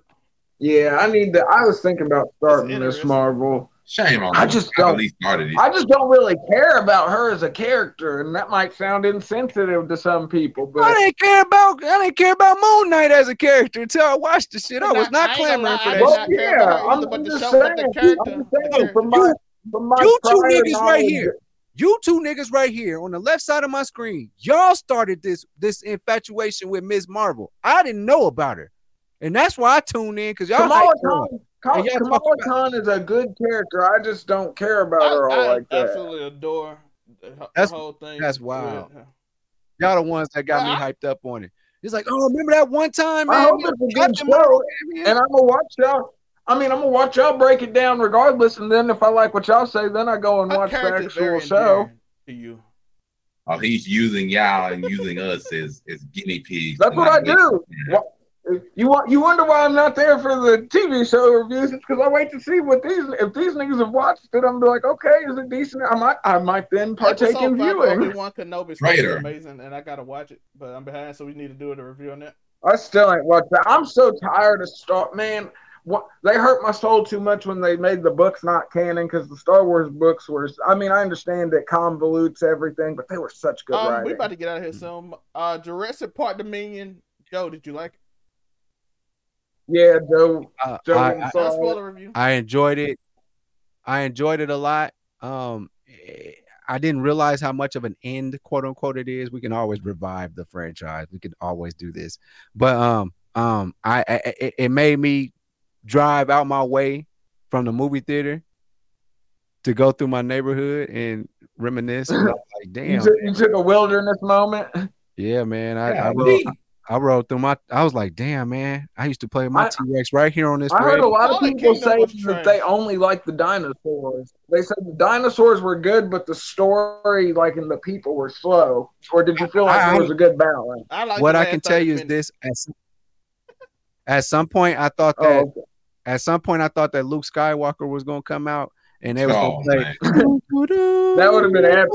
Yeah, I need to. I was thinking about starting Miss. Marvel. Shame on I them. just I don't- at started it. I just don't really care about her as a character, and that might sound insensitive to some people, But I didn't care about I didn't care about Moon Knight as a character until I watched the shit. I was not I clamoring lie, for that well, shit. yeah, I'm, either, but I'm just show- saying. the I'm just saying from my from my You two niggas right here. You two niggas right here on the left side of my screen, y'all started this this infatuation with Ms. Marvel. I didn't know about her, and that's why I tuned in because y'all. Kamala hyped. Khan, Ka- y'all Kamala about- Khan is a good character. I just don't care about I, her all I like that. absolutely adore the, the That's- whole thing. that's wild. her. Y'all the ones that got Well, me ah. hyped up on it. It's like, oh, remember that one time, Man? I hope it's a good show, and I'm gonna watch y'all. I mean, I'm gonna watch y'all break it down regardless, and then if I like what y'all say, then I go and watch the character's very actual show. endearing To you. Oh, he's using y'all and using us as, as guinea pigs. That's what I do. Yeah. You want you wonder why I'm not there for the TV show reviews? It's because I wait to see what these if these niggas have watched it. I'm be like, okay, is it decent? I might I might then partake Episode in five of viewing. Obi-Wan Kenobi is supposed to be Traitor. amazing, and I gotta watch it, but I'm behind, so we need to do a review on that. I still ain't watched that. I'm so tired of Star Man. What they hurt my soul too much when they made the books not canon because the Star Wars books were. I mean, I understand it convolutes everything, but they were such good Um, writing. we about to get out of here soon. Uh, Jurassic Park Dominion. Joe, did you like it? yeah, Joe. Uh, Joe I- I- Saul. No spoiler review. I enjoyed it. I enjoyed it a lot. Um, eh, I didn't realize how much of an end, quote unquote, it is. We can always revive the franchise. We can always do this, but um, um, I, I it, it made me drive out my way from the movie theater to go through my neighborhood and reminisce. And I was like, You damn, took, you took a wilderness moment. yeah, man. I, Yeah, I, rode, me. I rode through my. I was like, damn, man. I used to play my I- T Rex right here on this. I heard a lot of people say that they only like the dinosaurs. They said the dinosaurs were good, but the story, like, and the people were slow. Or did you feel like I- there was a good balance? I like what I can tell 30 you is this: at some, at some point, I thought oh, that Oh, okay. At some point I thought that Luke Skywalker was gonna come out and they was Oh, gonna play. That would've been epic.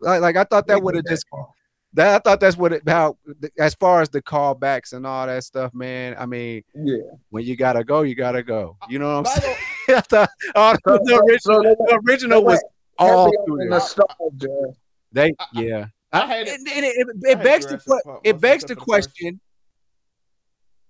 Like, like I thought that would have just that I thought that's what it how as far as the callbacks and all that stuff, man. I mean, yeah. when you gotta go, you gotta go. You know what I'm saying? I thought all So- the original, so they- the original was all through nostalgia. They yeah. I I- hate it. and- and it, it, it hate begs the Jurassic que- Park it begs the for the question.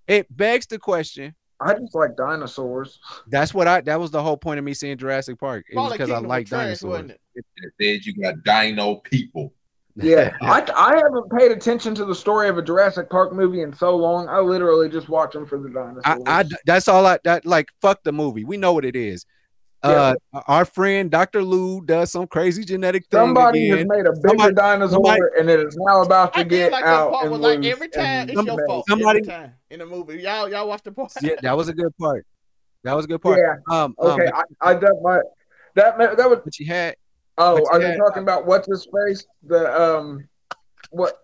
It begs the question. I just like dinosaurs. That's what I. That was the whole point of me seeing Jurassic Park. It was because I like dinosaurs. wasn't it? It said you got dino people. Yeah, I, I haven't paid attention to the story of a Jurassic Park movie in so long. I literally just watch them for the dinosaurs. I, I that's all I that like fuck the movie. We know what it is. Uh our friend Dr. Wu does some crazy genetic thing Somebody has made a bigger Somebody- dinosaur, somebody- and it is now about to I get did like that out. part and was like loose every time and it's your fault. Somebody- every time in the movie. Y'all y'all watch the part. Yeah, that was a good part. That was a good part. Yeah. Um, um Okay, but, I, I that my that ma- that was. what you had Oh, But are yeah. they talking about what's his face? The um, what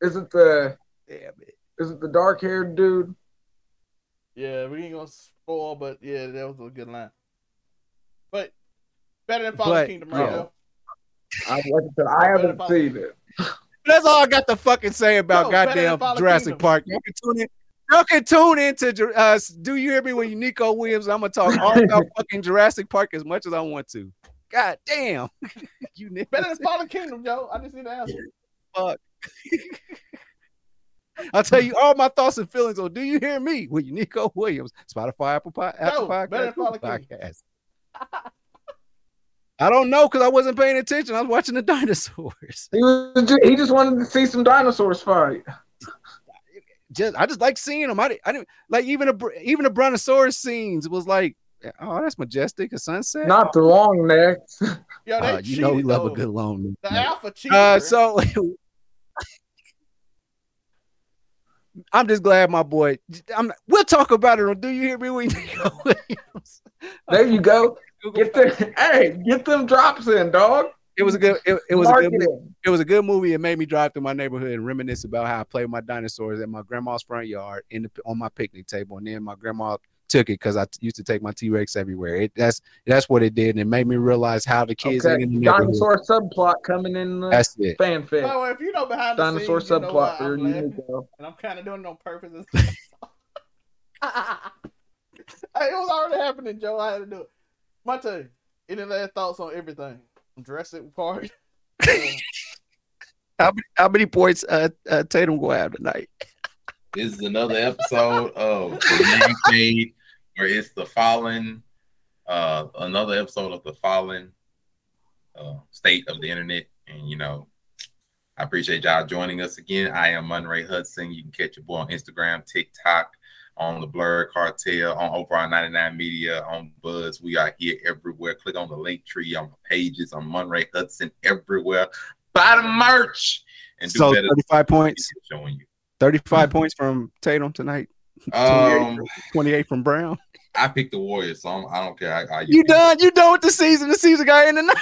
is it? The damn is it the dark haired dude? Yeah, we ain't gonna spoil, but yeah, that was a good line. But better than Fallen But, Kingdom, right? yeah. Joe? I, like I said, I haven't Better seen it. that's all I got to fucking say about No, goddamn Fallen Jurassic Kingdom. Park. You can tune in. You can tune into Ju- uh do you hear me when you Nico Williams? I'm gonna talk all about fucking Jurassic Park as much as I want to. God damn. you niggas. Better than Fallen Kingdom, Joe. I just need to answer. fuck. I'll tell you all my thoughts and feelings on Do You Hear Me with Nico Williams, Spotify, Apple, Pod, Apple No, better Podcast, than Fallen Kingdom. Podcast. I don't know because I wasn't paying attention. I was watching the dinosaurs. He was ju- he just wanted to see some dinosaurs fight. Just I just like seeing them. I didn't, I didn't like even a even the brontosaurus scenes was like, oh, that's majestic. A sunset. Not the long necks. Yo, Uh, you know we cheated, love a good long. The alpha cheated. Uh, so I'm just glad my boy. I'm. We'll talk about it on Do You Hear Me Williams. There you go. Get hey, get them drops in, dog. It was a good. It, it was a good. Movie. it. Was a good movie. It made me drive through my neighborhood and reminisce about how I played with my dinosaurs at my grandma's front yard in the, on my picnic table. And then my grandma took it because I t- used to take my T Rex everywhere. It, that's that's what it did, and it made me realize how the kids Okay, in the dinosaur subplot coming in the That's it. fanfic. Oh, if you know behind the Dinosaur scenes, you know why subplot for I'm and I'm kind of doing it on purpose. Hey, it was already happening, Joe. I had to do it. Monte, any last thoughts on everything? Jurassic Park. How many, how many points uh, uh, Tatum gonna have tonight? This is another episode of the Cave, where it's the fallen, uh, another episode of the fallen uh, state of the internet. And you know, I appreciate y'all joining us again. I am Munray Hudson. You can catch your boy on Instagram, TikTok, on the Blur Cartel, on Overall 99 Media, on Buzz. We are here everywhere. Click on the link tree on the pages on Munray Hudson everywhere. Buy the merch and So better. 35 points. Showing you. 35 points from Tatum tonight. Um, 28 from Brown. I picked the Warriors, so I'm, I don't care. I, I You done? You done with the season? The season got in tonight.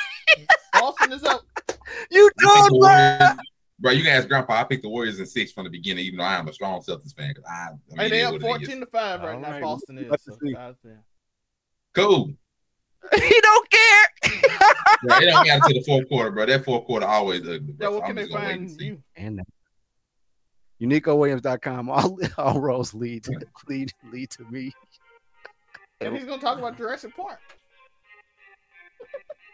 Boston is up. You done, bro? Bro, you can ask Grandpa. I picked the Warriors in six from the beginning, even though I am a strong Celtics fan. 'cause I, I mean, Hey, they is up what it is. fourteen to five right All now. right, Boston is. have to So, see. Cool. he don't care. Bro, it don't matter to the fourth quarter, bro. That fourth quarter always ugly. Yeah, what so can I'm they just and find you? and UnicoWilliams.com. All all roads lead to, lead lead to me. And he's gonna talk about Jurassic Park.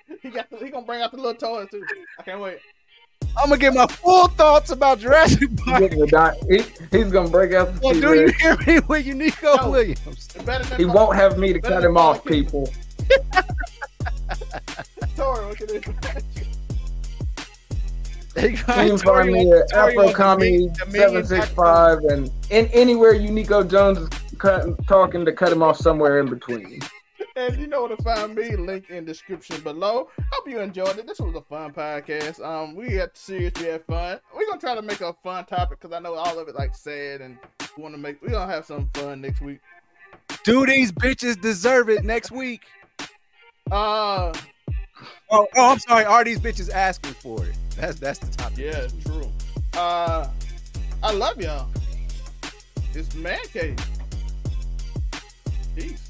he got. He gonna bring out the little toys too. I can't wait. I'm gonna get my full thoughts about Jurassic He's Park. gonna die- he- he's gonna break out the Well, do you hear me with Unico No. Williams? It's better He won't have me to cut him off, Falcon. people. Tori, what can they find you? They You got can find me at Afro Comedy seven six five, and in anywhere Unico Jones is cut, talking to cut him off somewhere in between. And you know where to find me. Link in description below. Hope you enjoyed it. This was a fun podcast. Um, we had serious, we had fun. We're gonna try to make a fun topic because I know all of it like sad, and we want to make. We're gonna have some fun next week. Do these bitches deserve it next week? Uh, Oh, oh, I'm sorry. Are these bitches asking for it? That's that's the topic. yeah, true. Uh, I love y'all. It's man cave. Peace.